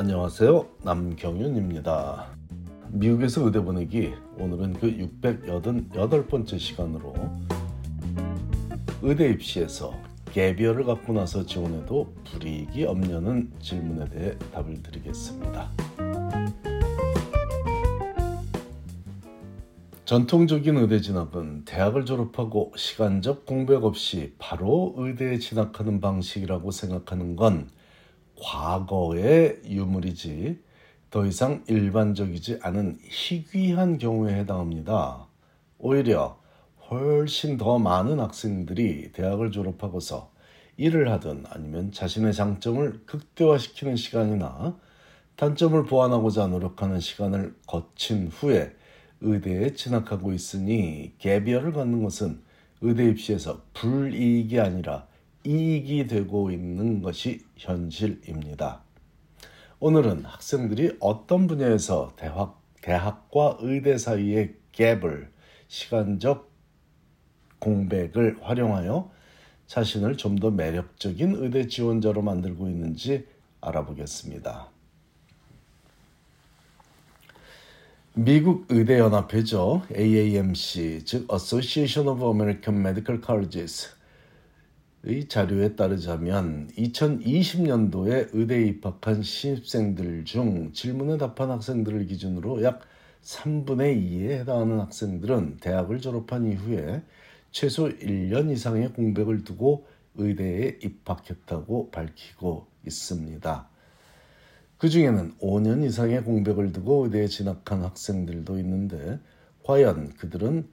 안녕하세요. 남경윤입니다. 미국에서 의대 보내기 오늘은 그 688번째 시간으로 의대 입시에서 개별을 갖고 나서 지원해도 불이익이 없냐는 질문에 대해 답을 드리겠습니다. 전통적인 의대 진학은 대학을 졸업하고 시간적 공백 없이 바로 의대에 진학하는 방식이라고 생각하는 건 과거의 유물이지 더 이상 일반적이지 않은 희귀한 경우에 해당합니다. 오히려 훨씬 더 많은 학생들이 대학을 졸업하고서 일을 하든 아니면 자신의 장점을 극대화시키는 시간이나 단점을 보완하고자 노력하는 시간을 거친 후에 의대에 진학하고 있으니 개별을 갖는 것은 의대 입시에서 불이익이 아니라 이익이 되고 있는 것이 현실입니다. 오늘은 학생들이 어떤 분야에서 대학, 대학과 의대 사이의 갭을 시간적 공백을 활용하여 자신을 좀 더 매력적인 의대 지원자로 만들고 있는지 알아보겠습니다. 미국 의대 연합회죠. AAMC, 즉 Association of American Medical Colleges 의 자료에 따르자면 2020년도에 의대에 입학한 신입생들 중 질문에 답한 학생들을 기준으로 약 3분의 2에 해당하는 학생들은 대학을 졸업한 이후에 최소 1년 이상의 공백을 두고 의대에 입학했다고 밝히고 있습니다. 그 중에는 5년 이상의 공백을 두고 의대에 진학한 학생들도 있는데 과연 그들은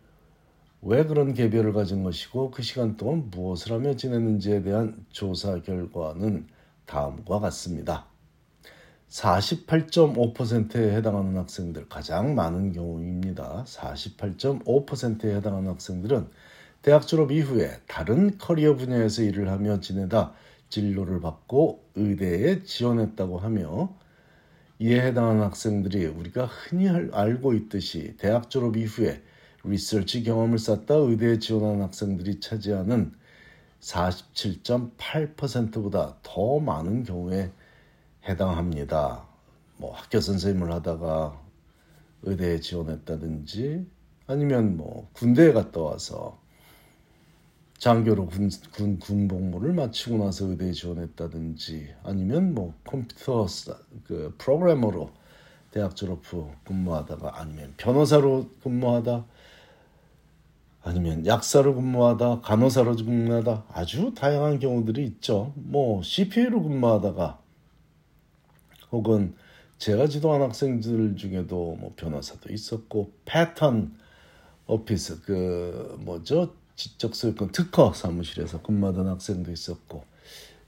왜 그런 개별을 가진 것이고 그 시간 동안 무엇을 하며 지냈는지에 대한 조사 결과는 다음과 같습니다. 48.5%에 해당하는 학생들 가장 많은 경우입니다. 48.5%에 해당하는 학생들은 대학 졸업 이후에 다른 커리어 분야에서 일을 하며 지내다 진로를 받고 의대에 지원했다고 하며 이에 해당하는 학생들이 우리가 흔히 알고 있듯이 대학 졸업 이후에 리서치 경험을 쌓다 의대에 지원하는 학생들이 차지하는 47.8%보다 더 많은 경우에 해당합니다. 뭐 학교 선생님을 하다가 의대에 지원했다든지 아니면 뭐 군대에 갔다 와서 장교로 군, 군, 군 복무를 마치고 나서 의대에 지원했다든지 아니면 뭐 컴퓨터 그 프로그래머로 대학 졸업 후 근무하다가 아니면 변호사로 근무하다 아니면 약사로 근무하다 간호사로 근무하다 아주 다양한 경우들이 있죠. 뭐 CPA로 근무하다가 혹은 제가 지도한 학생들 중에도 뭐 변호사도 있었고 패턴 오피스 그 뭐죠 지적소유권 특허 사무실에서 근무하던 학생도 있었고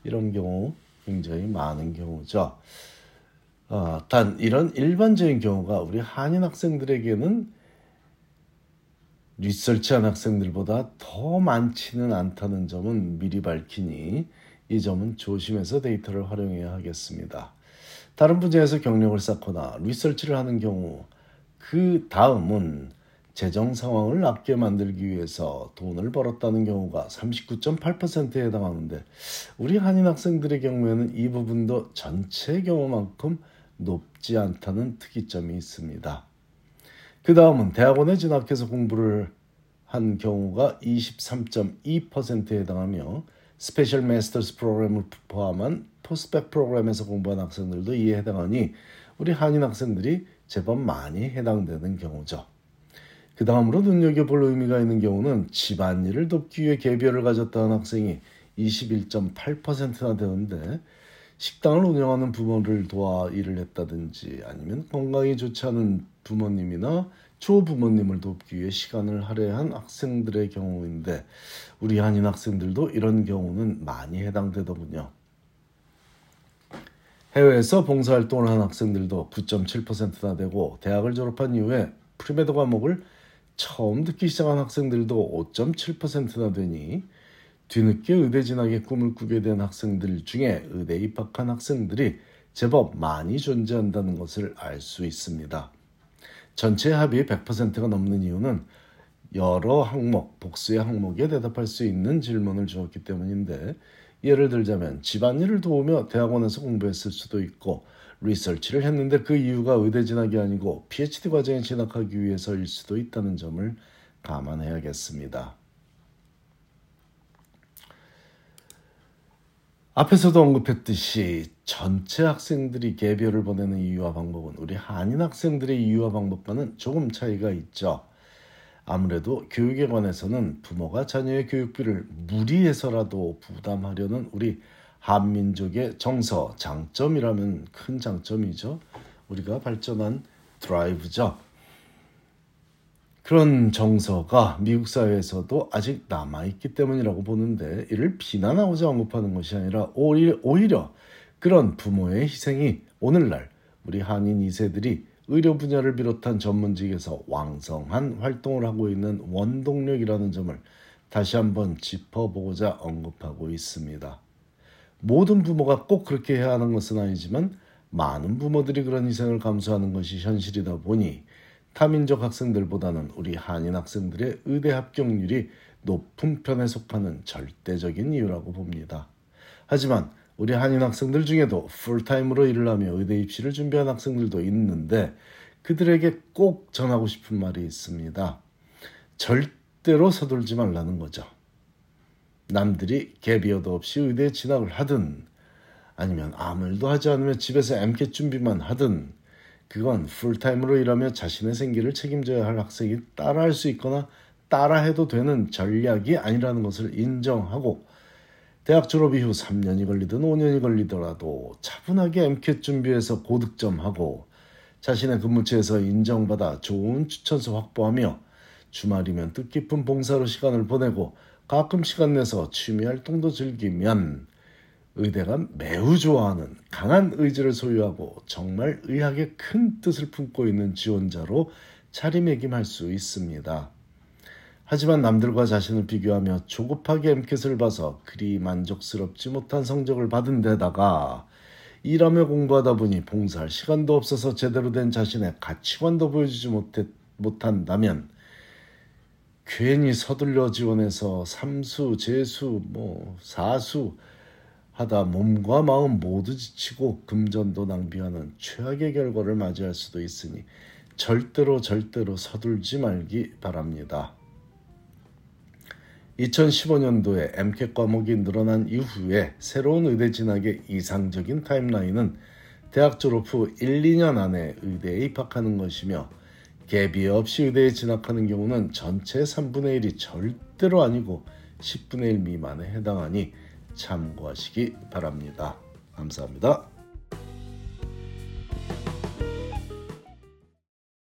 이런 경우 굉장히 많은 경우죠. 어, 단 이런 일반적인 경우가 우리 한인 학생들에게는 리서치한 학생들보다 더 많지는 않다는 점은 미리 밝히니 이 점은 조심해서 데이터를 활용해야 하겠습니다. 다른 분야에서 경력을 쌓거나 리서치를 하는 경우 그 다음은 재정 상황을 낫게 만들기 위해서 돈을 벌었다는 경우가 39.8%에 해당하는데 우리 한인 학생들의 경우에는 이 부분도 전체 경우만큼 높지 않다는 특이점이 있습니다. 그 다음은 대학원에 진학해서 공부를 한 경우가 23.2%에 해당하며 Special Master's Program을 포함한 post-bac 프로그램에서 공부한 학생들도 이에 해당하니 우리 한인 학생들이 제법 많이 해당되는 경우죠. 그 다음으로 눈여겨볼 의미가 있는 경우는 집안일을 돕기 위해 gap year를 가졌다는 학생이 21.8%나 되는데 식당을 운영하는 부모를 도와 일을 했다든지 아니면 건강이 좋지 않은 부모님이나 조부모님을 돕기 위해 시간을 할애한 학생들의 경우인데 우리 한인 학생들도 이런 경우는 많이 해당되더군요. 해외에서 봉사활동을 한 학생들도 9.7%나 되고 대학을 졸업한 이후에 pre-med 과목을 처음 듣기 시작한 학생들도 5.7%나 되니 뒤늦게 의대 진학의 꿈을 꾸게 된 학생들 중에 의대 입학한 학생들이 제법 많이 존재한다는 것을 알 수 있습니다. 전체 합이 100%가 넘는 이유는 여러 항목, 복수의 항목에 대답할 수 있는 질문을 주었기 때문인데 예를 들자면 집안일을 도우며 대학원에서 공부했을 수도 있고 리서치를 했는데 그 이유가 의대 진학이 아니고 PhD 과정에 진학하기 위해서일 수도 있다는 점을 감안해야겠습니다. 앞에서도 언급했듯이 전체 학생들이 개별을 보내는 이유와 방법은 우리 한인 학생들의 이유와 방법과는 조금 차이가 있죠. 아무래도 교육에 관해서는 부모가 자녀의 교육비를 무리해서라도 부담하려는 우리 한민족의 정서 장점이라면 큰 장점이죠. 우리가 발전한 드라이브죠. 그런 정서가 미국 사회에서도 아직 남아있기 때문이라고 보는데 이를 비난하고자 언급하는 것이 아니라 오히려, 그런 부모의 희생이 오늘날 우리 한인 2세들이 의료 분야를 비롯한 전문직에서 왕성한 활동을 하고 있는 원동력이라는 점을 다시 한번 짚어보고자 언급하고 있습니다. 모든 부모가 꼭 그렇게 해야 하는 것은 아니지만 많은 부모들이 그런 희생을 감수하는 것이 현실이다 보니 타민족 학생들보다는 우리 한인 학생들의 의대 합격률이 높은 편에 속하는 절대적인 이유라고 봅니다. 하지만 우리 한인 학생들 중에도 풀타임으로 일을 하며 의대 입시를 준비한 학생들도 있는데 그들에게 꼭 전하고 싶은 말이 있습니다. 절대로 서둘지 말라는 거죠. 남들이 개비어도 없이 의대에 진학을 하든 아니면 아무 일도 하지 않으며 집에서 엠켓 준비만 하든 그건 풀타임으로 일하며 자신의 생계를 책임져야 할 학생이 따라할 수 있거나 따라해도 되는 전략이 아니라는 것을 인정하고 대학 졸업 이후 3년이 걸리든 5년이 걸리더라도 차분하게 MCAT 준비해서 고득점하고 자신의 근무처에서 인정받아 좋은 추천서 확보하며 주말이면 뜻깊은 봉사로 시간을 보내고 가끔 시간 내서 취미 활동도 즐기면 의대가 매우 좋아하는 강한 의지를 소유하고 정말 의학에 큰 뜻을 품고 있는 지원자로 자리매김할 수 있습니다. 하지만 남들과 자신을 비교하며 조급하게 엠켓을 봐서 그리 만족스럽지 못한 성적을 받은 데다가 일하며 공부하다 보니 봉사할 시간도 없어서 제대로 된 자신의 가치관도 보여주지 못해, 못한다면 괜히 서둘러 지원해서 삼수, 재수, 뭐 사수 하다 몸과 마음 모두 지치고 금전도 낭비하는 최악의 결과를 맞이할 수도 있으니 절대로 절대로 서둘지 말기 바랍니다. 2015년도에 MCAT 과목이 늘어난 이후에 새로운 의대 진학의 이상적인 타임라인은 대학 졸업 후 1, 2년 안에 의대에 입학하는 것이며 갭이 없이 의대에 진학하는 경우는 전체 3분의 1이 절대로 아니고 10분의 1 미만에 해당하니 참고하시기 바랍니다. 감사합니다.